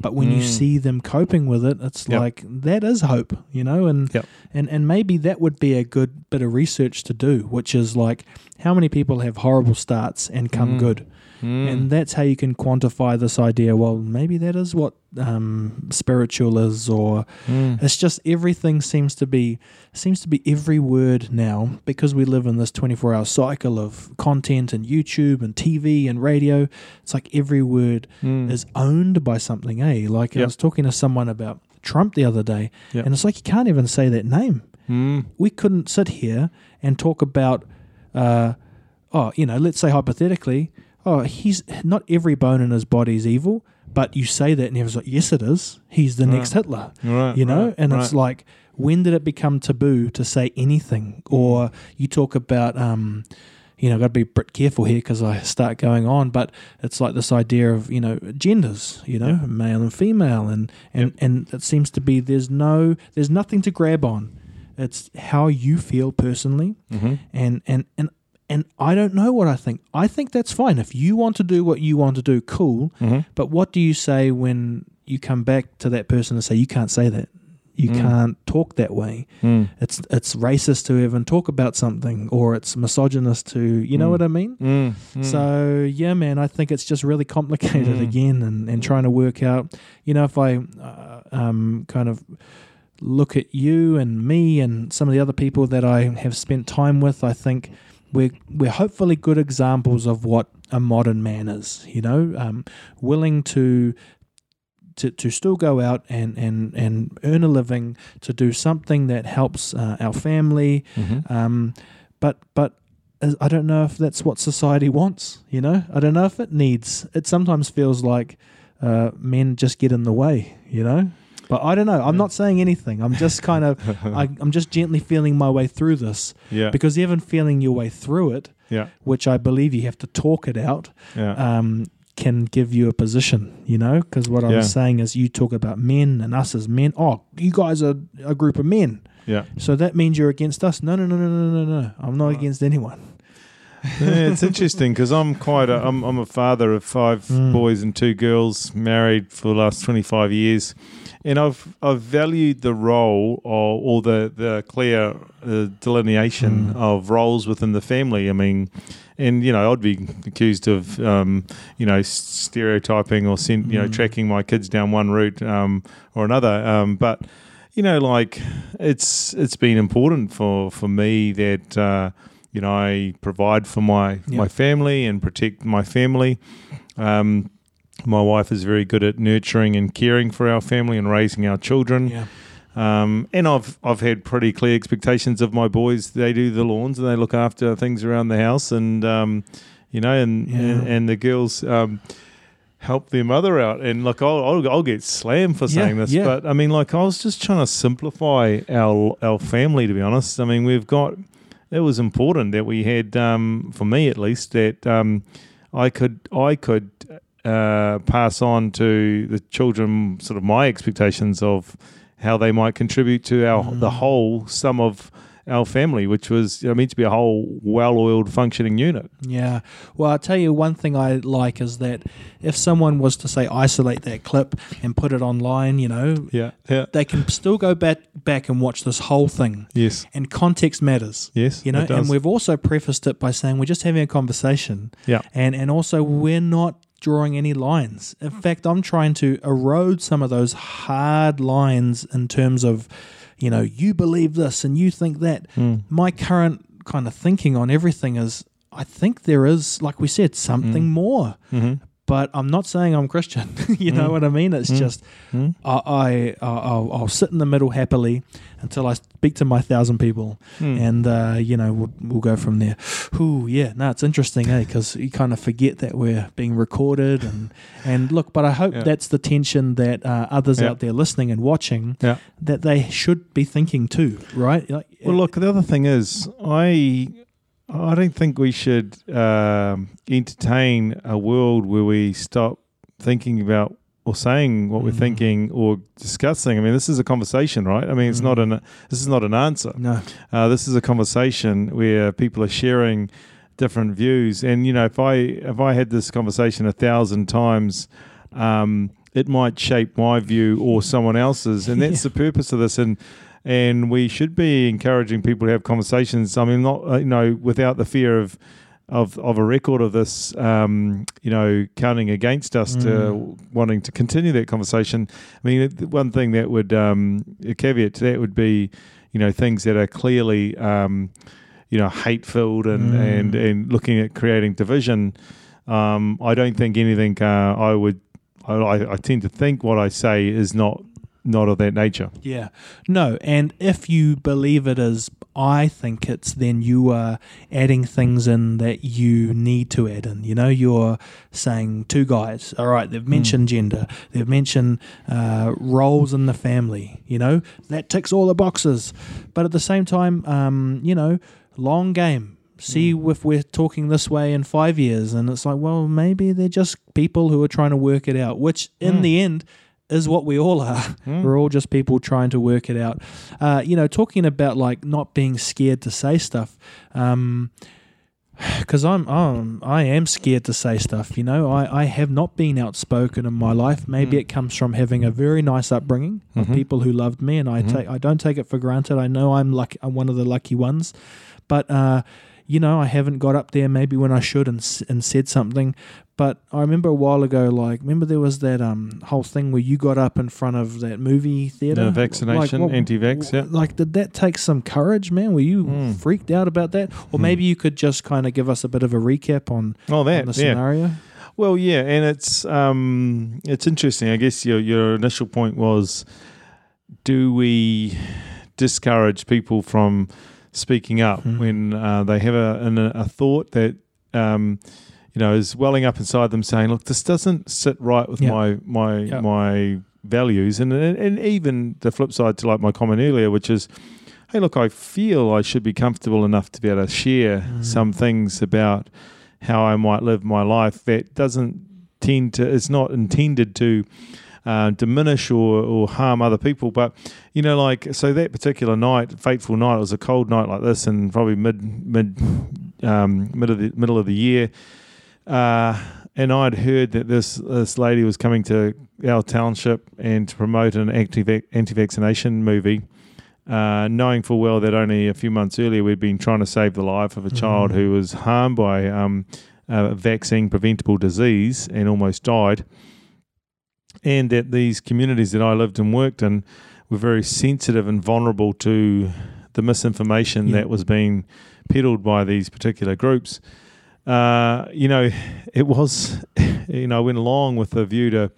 But when you Mm. see them coping with it, it's Yep. like that is hope, you know, and Yep. and and maybe that would be a good bit of research to do, which is like how many people have horrible starts and come Mm. good, Mm. and that's how you can quantify this idea. Well, maybe that is what um, spiritual is, or Mm. it's just everything seems to be seems to be every word now because we live in this 24 hour cycle of content and YouTube and TV and radio. It's like every word Mm. is owned by something, eh? Like I was talking to someone about Trump the other day, Yep. and it's like you can't even say that name. Mm. We couldn't sit here and talk about, uh, oh, you know, let's say hypothetically, oh, he's not every bone in his body is evil, but you say that and everyone's like, yes, it is. He's the next Hitler. Right, you know? right, and it's like when did it become taboo to say anything? Or you talk about um you know I've got to be a bit careful here because i start going on but it's like this idea of you know genders you know Yeah. male and female and and and it seems to be there's no there's nothing to grab on. It's how you feel personally Mhm. and and and and I don't know what I think. I think that's fine. If you want to do what you want to do, cool. Mhm. But what do you say when you come back to that person and say you can't say that? You Mm. can't talk that way. Mm. It's it's racist to even talk about something, or it's misogynist to you know Mm. what I mean. Mm. Mm. So yeah, man, I think it's just really complicated Mm. again, and, and trying to work out. You know, if I uh, um kind of look at you and me and some of the other people that I have spent time with, I think we're we're hopefully good examples of what a modern man is. You know, um, willing to. To, to still go out and, and, and earn a living to do something that helps uh, our family Mhm. um, but but I don't know if that's what society wants. You know, I don't know if it needs. It sometimes feels like uh, men just get in the way. You know, but I don't know. I'm not saying anything. I'm just kind of I, I'm just gently feeling my way through this yeah. because even feeling your way through it, yeah. which I believe you have to talk it out, Yeah. um, can give you a position. You know, because what I Yeah. was saying is you talk about men and us as men. Oh, you guys are a group of men. yeah. So that means you're against us? No, no, no, no, no, no, no. I'm not against anyone. Yeah, it's interesting because I'm quite a I'm, I'm a father of five Mm. boys and two girls, married for the last 25 years, and I've I've valued the role or, or the the clear uh, delineation Mm. of roles within the family. I mean, and you know I'd be accused of um, you know stereotyping or send, you know Mm. tracking my kids down one route um, or another, um, but. You know, like it's it's been important for for me that uh, you know I provide for my Yeah. my family and protect my family. Um, my wife is very good at nurturing and caring for our family and raising our children. Yeah. Um, and I've I've had pretty clear expectations of my boys. They do the lawns and they look after things around the house, and um, you know, and Yeah. and, and the girls. Um, help their mother out and like I'll, I'll, I'll get slammed for Yeah, saying this yeah. but I mean like I was just trying to simplify our our family to be honest I mean we've got it was important that we had um, for me at least that um, I could I could uh, pass on to the children sort of my expectations of how they might contribute to our Mm. the whole sum of our family, which was you know, meant to be a whole well-oiled, functioning unit. Yeah. Well, I'll tell you one thing I like is that if someone was to say isolate that clip and put it online, you know, Yeah, yeah, they can still go back back and watch this whole thing. yes, And context matters. yes. You know, and we've also prefaced it by saying we're just having a conversation. Yeah. And and also we're not drawing any lines. In fact, I'm trying to erode some of those hard lines in terms of, you know, you believe this and you think that. Hmm. My current kind of thinking on everything is I think there is, like we said, something more. Mhm. But I'm not saying I'm Christian. you know what I mean? It's just Mm. I, I I'll, I'll sit in the middle happily until I speak to my thousand people, Mm. and uh, you know we'll, we'll go from there. Ooh, yeah, no, it's interesting, eh? Because you kind of forget that we're being recorded, and and look, but I hope Yeah. that's the tension that uh, others Yeah. out there listening and watching Yeah. that they should be thinking too, right? Like, Well, look, the other thing is, I I don't think we should um, entertain a world where we stop thinking about or saying what we're Mm. thinking or discussing. I mean, this is a conversation, right? I mean, it's not Mm. an this is not an answer. no, Uh, this is a conversation where people are sharing different views, and you know, if I if I had this conversation a thousand times. Um, it might shape my view or someone else's, and that's Yeah. the purpose of this. And and we should be encouraging people to have conversations. I mean, not uh, you know without the fear of of of a record of this, um, you know, counting against us to Mm. wanting to continue that conversation. I mean, one thing that would um, a caveat to that would be, you know, things that are clearly, um, you know, hate filled and, Mm. and and looking at creating division. Um, I don't think anything. Uh, I would. I, I tend to think what I say is not not of that nature. Yeah. No, and if you believe it is, I think it's then you are adding things in that you need to add in. You know, you're saying two guys, all right, they've mentioned gender, they've mentioned uh, roles in the family, you know, that ticks all the boxes. But at the same time, um, you know, long game. See if we're talking this way in five years, and it's like, well, maybe they're just people who are trying to work it out, which in Mm. the end is what we all are. Mm. We're all just people trying to work it out. Uh, you know, talking about like not being scared to say stuff. Um, because I'm, I'm I am scared to say stuff. You know, I, I have not been outspoken in my life. Maybe Mm. it comes from having a very nice upbringing of Mhm. people who loved me, and I Mhm. take I don't take it for granted. I know I'm lucky. I'm one of the lucky ones, but uh, you know, I haven't got up there maybe when I should and and said something. But I remember a while ago, like remember there was that um whole thing where you got up in front of that movie theater, The vaccination, what- anti-vax, yeah. Like, did that take some courage, man? Were you Mm. freaked out about that, or Mm. maybe you could just kind of give us a bit of a recap on, Oh, on that the yeah. scenario? Well, yeah, and it's um, it's interesting. I guess your your initial point was, do we discourage people from speaking up Mhm. when uh, they have a, an, a thought that um, you know is welling up inside them, saying, "Look, this doesn't sit right with Yeah. my my Yeah. my values," and, and and even the flip side to like my comment earlier, which is. Hey, look, I feel I should be comfortable enough to be able to share Mm. some things about how I might live my life that doesn't tend to it's not intended to uh, diminish or, or harm other people but you know like so that particular night fateful night it was a cold night like this and probably mid mid um, mid of the middle of the year uh, and I'd heard that this this lady was coming to our township and to promote an anti anti-vaccination movie uh, knowing full well that only a few months earlier we'd been trying to save the life of a child Mm. who was harmed by um, a vaccine preventable disease and almost died. And that these communities that I lived and worked in were very sensitive and vulnerable to the misinformation Yeah. that was being peddled by these particular groups. Uh, you know, it was, you know, I went along with the view to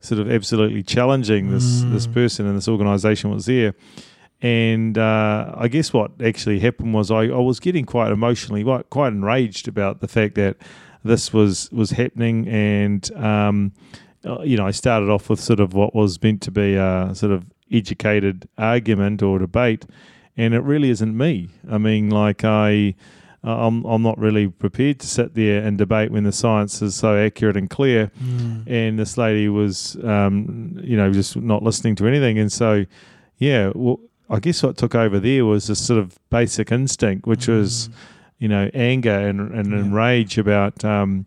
sort of absolutely challenging this this Mm. person and this organisation was there. And uh, I guess what actually happened was I, I was getting quite emotionally, quite, quite enraged about the fact that this was was happening. And um, uh, you know, I started off with sort of what was meant to be a sort of educated argument or debate, and it really isn't me. I mean, like I. I'm I'm not really prepared to sit there and debate when the science is so accurate and clear Mm. and this lady was, um, you know, just not listening to anything. And so, yeah, well, I guess what took over there was this sort of basic instinct, which was, you know, anger and, and Mm. Yeah. enrage about, um,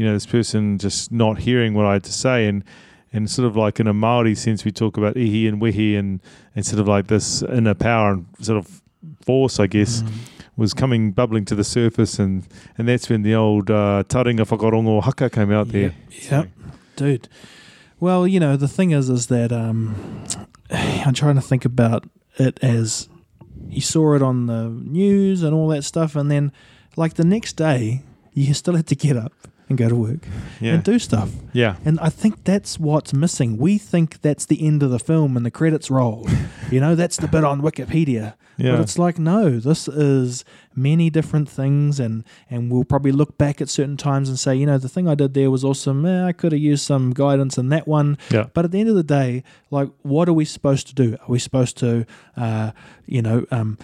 you know, this person just not hearing what I had to say. And, and sort of like in a Maori sense, we talk about ihi and wehi and, and sort of like this inner power and sort of force, I guess, Mm. was coming bubbling to the surface. And, and that's when the old uh, taringa whakarongo haka came out there. Yep, dude. Well, you know, the thing is, is that um, I'm trying to think about it as you saw it on the news and all that stuff, and then like the next day, you still had to get up and go to work Yeah. and do stuff. Yeah. And I think that's what's missing. We think that's the end of the film and the credits roll. you know, that's the bit on Wikipedia. Yeah. But it's like, no, this is many different things, and and we'll probably look back at certain times and say, you know, the thing I did there was awesome. Eh, I could have used some guidance in that one. Yeah. But at the end of the day, like, what are we supposed to do? Are we supposed to, uh, you know, um,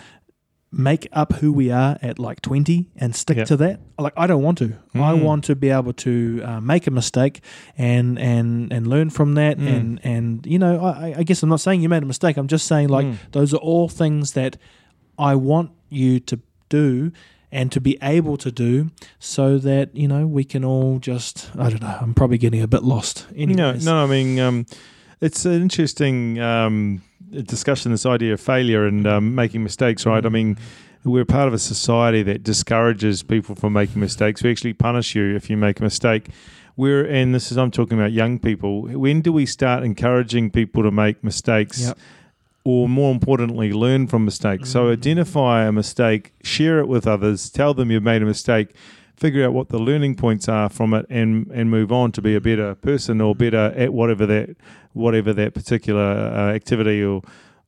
make up who we are at like 20 and stick Yeah. to that like i don't want to i Mm. want to be able to uh, make a mistake and and and learn from that Mm. and and you know I, I guess i'm not saying you made a mistake i'm just saying like Mm. those are all things that i want you to do and to be able to do so that you know we can all just i don't know i'm probably getting a bit lost No, Anyways. no, I mean, um, it's an interesting um, discussion, this idea of failure and um, making mistakes, right? I mean, we're part of a society that discourages people from making mistakes. We actually punish you if you make a mistake. We're, and this is, I'm talking about young people. When do we start encouraging people to make mistakes? Yep. Or more importantly, learn from mistakes. So identify a mistake, share it with others, tell them you've made a mistake, figure out what the learning points are from it and and move on to be a better person or better at whatever that whatever that particular uh, activity or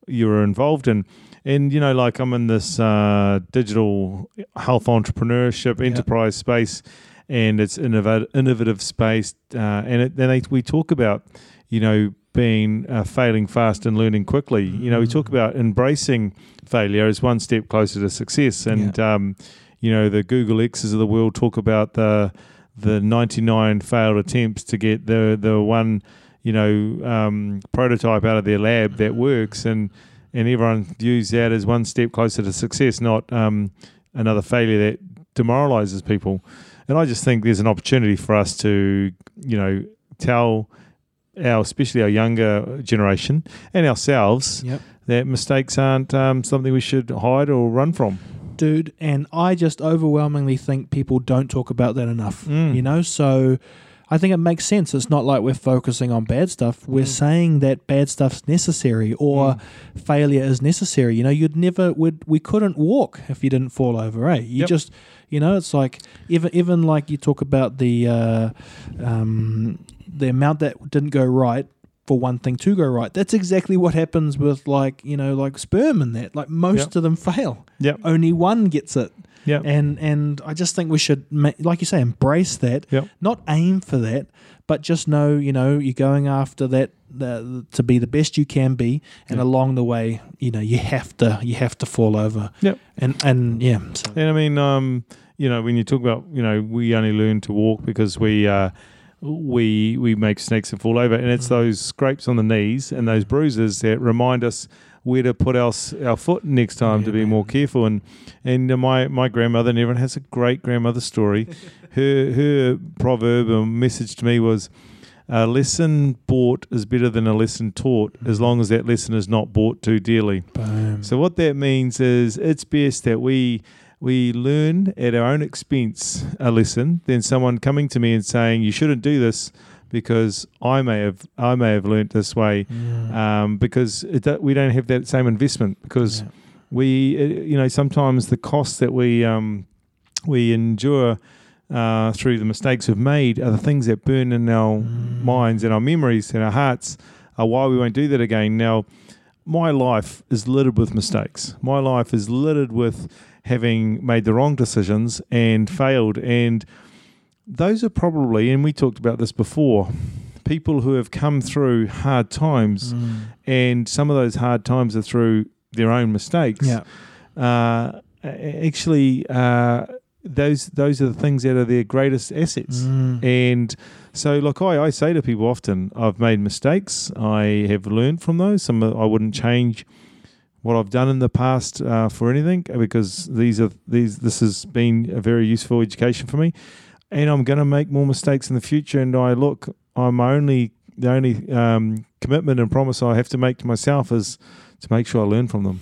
you're involved in. And you know like i'm in this uh, digital health entrepreneurship enterprise space and it's innovative, innovative space uh, and it, then they, we talk about you know being uh, failing fast and learning quickly. You know we talk about embracing failure as one step closer to success. And um, you know the Google X's of the world talk about the the 99 failed attempts to get the the one you know um, prototype out of their lab that works. And and everyone views that as one step closer to success not um, another failure that demoralizes people. And I just think there's an opportunity for us to you know tell our especially our younger generation and ourselves Yep. that mistakes aren't um, something we should hide or run from dude and i just overwhelmingly think people don't talk about that enough Mm. you know so i think it makes sense it's not like we're focusing on bad stuff we're Mm. saying that bad stuff's necessary or failure is necessary you know you'd never would we couldn't walk if you didn't fall over eh you Yep. just you know it's like even even like you talk about the uh, um, the amount that didn't go right for one thing to go right that's exactly what happens with like you know like sperm and that like most Yep. of them fail Yeah. only one gets it Yeah. and and I just think we should, like you say, embrace that. Yep. Not aim for that, but just know, you know, you're going after that the, to be the best you can be, and Yeah. along the way, you know, you have to you have to fall over. Yep. And and yeah. So, And I mean, um, you know, when you talk about, you know, we only learn to walk because we uh, we we make snakes and fall over, and it's those scrapes on the knees and those bruises that remind us where to put our our foot next time to Yeah, be more careful. And and uh, my my grandmother, and everyone has a great grandmother story. her her proverb or message to me was. A lesson bought is better than a lesson taught, as long as that lesson is not bought too dearly. boom. So what that means is it's best that we we learn at our own expense a lesson than someone coming to me and saying you shouldn't do this because I may have I may have learnt this way Mm. um, because it, we don't have that same investment because Yeah. we uh, you know sometimes the costs that we um, we endure uh, through the mistakes we've made are the things that burn in our Mm. minds and our memories and our hearts are why we won't do that again. Now, my life is littered with mistakes. My life is littered with having made the wrong decisions and failed. And those are probably, and we talked about this before, people who have come through hard times, Mm. and some of those hard times are through their own mistakes. Yeah. Uh, actually, uh, those those are the things that are their greatest assets. Mm. And so, like I, I say to people often, I've made mistakes. I have learned from those. Some I wouldn't change what I've done in the past uh, for anything because these are these this has been a very useful education for me, and I'm going to make more mistakes in the future. And I look, I'm only the only um, commitment and promise I have to make to myself is to make sure I learn from them.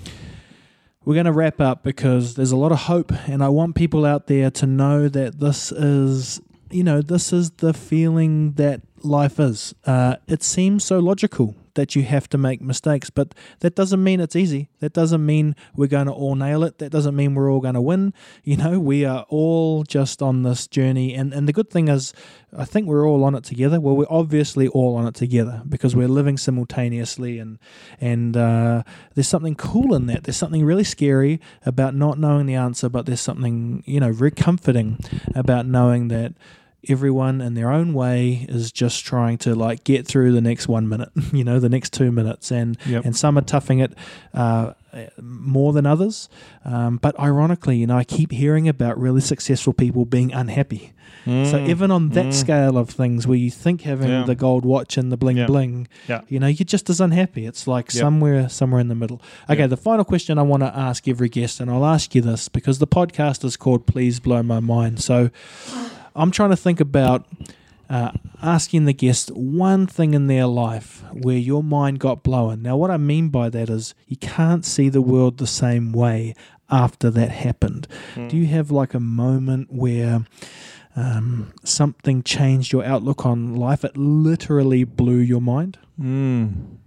We're going to wrap up because there's a lot of hope, and I want people out there to know that this is, you know, this is the feeling that life is. Uh, it seems so logical that you have to make mistakes, but that doesn't mean it's easy. That doesn't mean we're going to all nail it. That doesn't mean we're all going to win. You know, we are all just on this journey, and and the good thing is, I think we're all on it together. Well, we're obviously all on it together because we're living simultaneously, and and uh, there's something cool in that. There's something really scary about not knowing the answer, but there's something you know very comforting about knowing that everyone in their own way is just trying to like get through the next one minute, you know, the next two minutes, and Yep. and some are toughing it uh, more than others. Um, but ironically, you know, I keep hearing about really successful people being unhappy. So even on that mm. scale of things, where you think having Yeah. the gold watch and the bling Yeah. bling, Yeah. you know, you're just as unhappy. It's like Yep. somewhere somewhere in the middle. Okay, Yep. the final question I want to ask every guest, and I'll ask you this because the podcast is called "Please Blow My Mind." So I'm trying to think about uh, asking the guest one thing in their life where your mind got blown. Now, what I mean by that is you can't see the world the same way after that happened. Do you have like a moment where um, something changed your outlook on life? It literally blew your mind. Mm.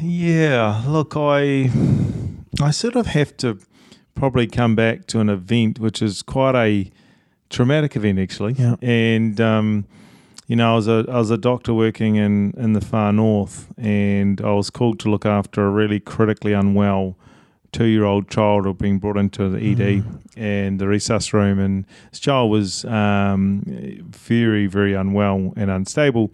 Yeah, look, I I sort of have to probably come back to an event which is quite a traumatic event actually. Yeah. And um, you know, I was a I was a doctor working in in the far north, and I was called to look after a really critically unwell two year old child who had been brought into the ED and the resus room, and this child was um, very very unwell and unstable,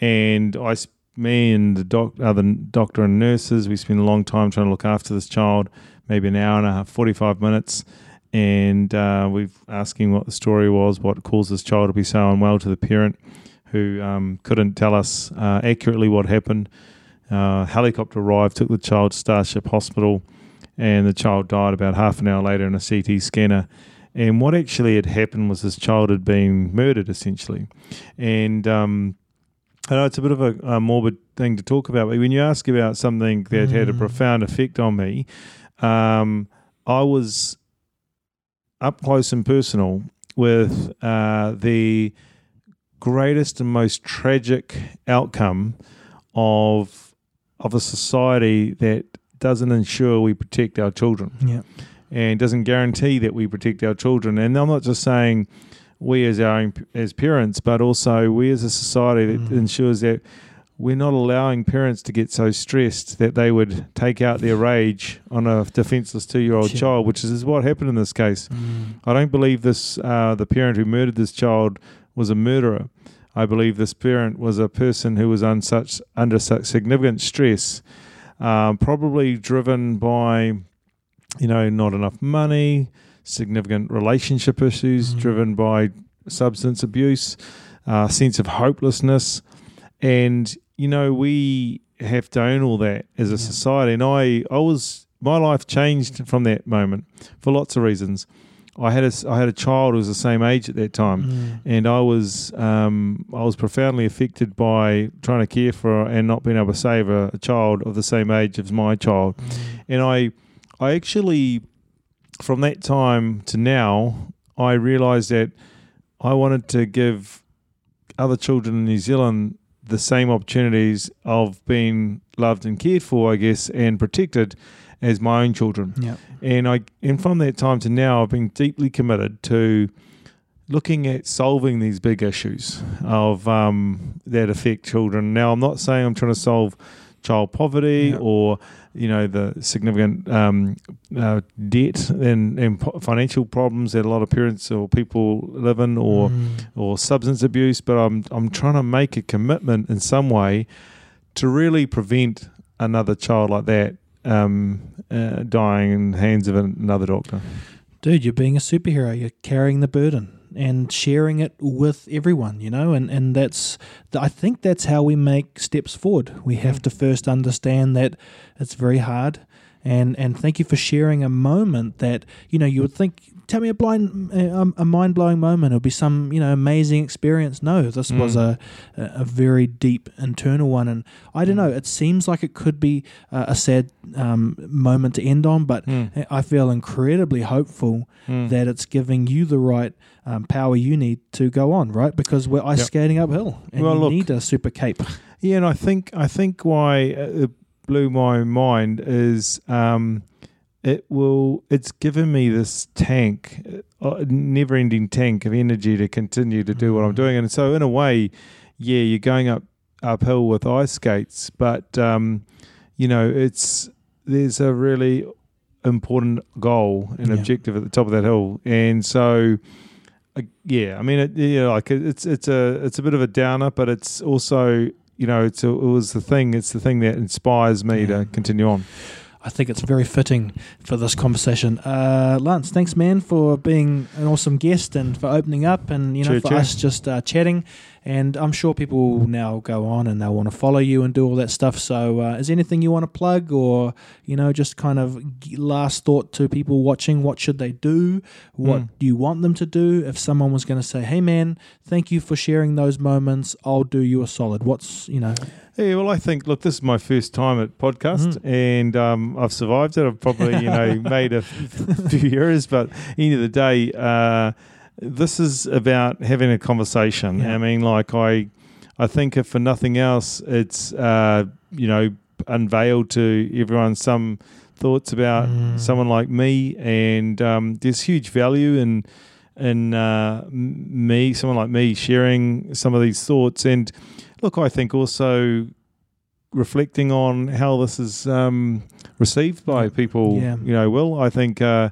and I. Me and the doc, other doctor and nurses, we spent a long time trying to look after this child, maybe an hour and a half, 45 minutes and uh, we've asking what the story was, what caused this child to be so unwell to the parent, who um, couldn't tell us uh, accurately what happened. Uh, helicopter arrived, took the child to Starship Hospital, and the child died about half an hour later in a CT scanner. And what actually had happened was this child had been murdered, essentially. And um, I know it's a bit of a, a morbid thing to talk about, but when you ask about something that had a Mm. profound effect on me, um, I was up close and personal with uh, the greatest and most tragic outcome of of a society that doesn't ensure we protect our children Yeah. and doesn't guarantee that we protect our children. And I'm not just saying we as our as parents, but also we as a society that Mm. ensures that we're not allowing parents to get so stressed that they would take out their rage on a defenseless two-year-old Sure. child, which is what happened in this case. Mm. I don't believe this uh, the parent who murdered this child was a murderer. I believe this parent was a person who was un such, under such significant stress, um, probably driven by, you know, not enough money, significant relationship issues, Mhm. driven by substance abuse, uh, sense of hopelessness, and you know we have to own all that as a Yeah. society. And I, I was my life changed from that moment for lots of reasons. I had a, I had a child who was the same age at that time, Mm. and I was um, I was profoundly affected by trying to care for and not being able to save a, a child of the same age as my child. Mm. And I I actually from that time to now I realized that I wanted to give other children in New Zealand the same opportunities of being loved and cared for, I guess, and protected as my own children. Yeah. And I and from that time to now I've been deeply committed to looking at solving these big issues of um, that affect children. Now I'm not saying I'm trying to solve child poverty Yeah. or you know the significant um, uh, debt and, and financial problems that a lot of parents or people live in or Mm. or substance abuse, but I'm I'm trying to make a commitment in some way to really prevent another child like that um, uh, dying in the hands of another doctor. Dude, you're being a superhero. You're carrying the burden. And sharing it with everyone, you know, and, and that's I think that's how we make steps forward. We have mm. to first understand that it's very hard and and thank you for sharing a moment that you know you mm. would think tell me a blind a, a mind blowing moment. It'll be some you know amazing experience. No, this was a a very deep internal one, and I don't know. It seems like it could be a, a sad um, moment to end on, but I feel incredibly hopeful that it's giving you the right. Um, power you need to go on, right? Because we're ice Yep. skating uphill, and Well, you look- need a super cape. Yeah, and I think I think why uh, it blew my mind is um, it will. It's given me this tank, uh, never-ending tank of energy to continue to do what I'm doing, and so in a way, yeah, you're going up uphill with ice skates, but um, you know, it's there's a really important goal and Yeah. objective at the top of that hill, and so. uh, Yeah, I mean, it, yeah, like it- it's it's a it's a bit of a downer, but it's also you know it's a, it was the thing. It's the thing that inspires me Yeah. to continue on. I think it's very fitting for this conversation. Uh, Lance, thanks, man, for being an awesome guest and for opening up and you know Cheer, for cheer. us just uh, chatting. And I'm sure people will now go on and they'll want to follow you and do all that stuff. So, uh, is there anything you want to plug, or you know, just kind of last thought to people watching? What should they do? What Mm. do you want them to do? If someone was going to say, "Hey, man, thank you for sharing those moments. I'll do you a solid." What's you know? Yeah, well, I think look, this is my first time at podcast, and um, I've survived it. I've probably you know made a few errors, but end of the day, uh, this is about having a conversation. Yeah. I mean, like I, I think if for nothing else, it's uh, you know unveiled to everyone some thoughts about Mm. someone like me, and um, there's huge value in in uh, me, someone like me, sharing some of these thoughts. And look, I think also reflecting on how this is um, received by people. Yeah. You know, Will, I think. Uh,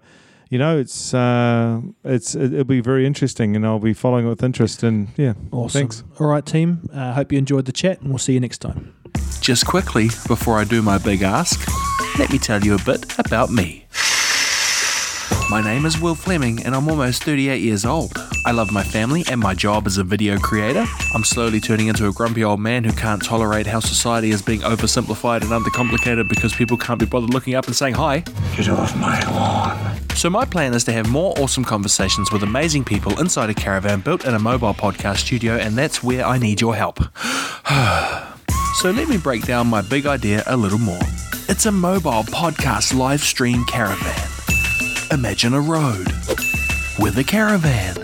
you know, it's uh, it's it'll be very interesting, and I'll be following it with interest. And yeah, Awesome. thanks. All right, team. Uh, hope you enjoyed the chat, and we'll see you next time. Just quickly, before I do my big ask, let me tell you a bit about me. My name is Will Fleming, and I'm almost 38 years old. I love my family and my job as a video creator. I'm slowly turning into a grumpy old man who can't tolerate how society is being oversimplified and undercomplicated because people can't be bothered looking up and saying hi. Get off my lawn. So, my plan is to have more awesome conversations with amazing people inside a caravan built in a mobile podcast studio, and that's where I need your help. so, let me break down my big idea a little more. It's a mobile podcast live stream caravan. Imagine a road with a caravan.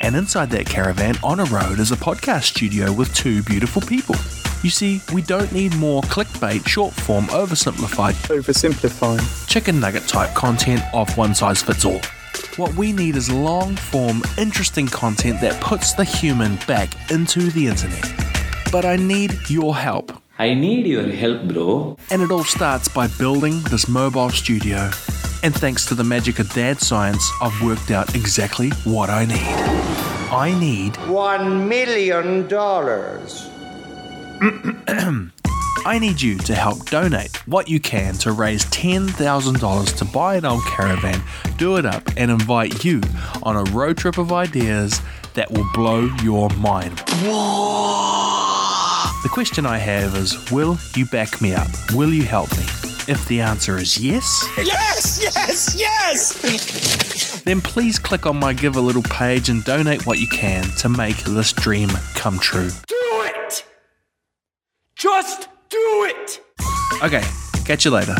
And inside that caravan on a road is a podcast studio with two beautiful people. You see, we don't need more clickbait, short form, oversimplified Oversimplifying. chicken nugget type content of one size fits all. What we need is long form, interesting content that puts the human back into the internet. But I need your help. I need your help, bro. And it all starts by building this mobile studio. And thanks to the magic of dad science, I've worked out exactly what I need. I need One million dollars. I need you to help donate what you can to raise $10,000 to buy an old caravan, do it up, and invite you on a road trip of ideas that will blow your mind. The question I have is Will you back me up? Will you help me? If the answer is yes, Yes, yes, yes! then please click on my Givealittle page and donate what you can to make this dream come true. Just do it! Okay, catch you later.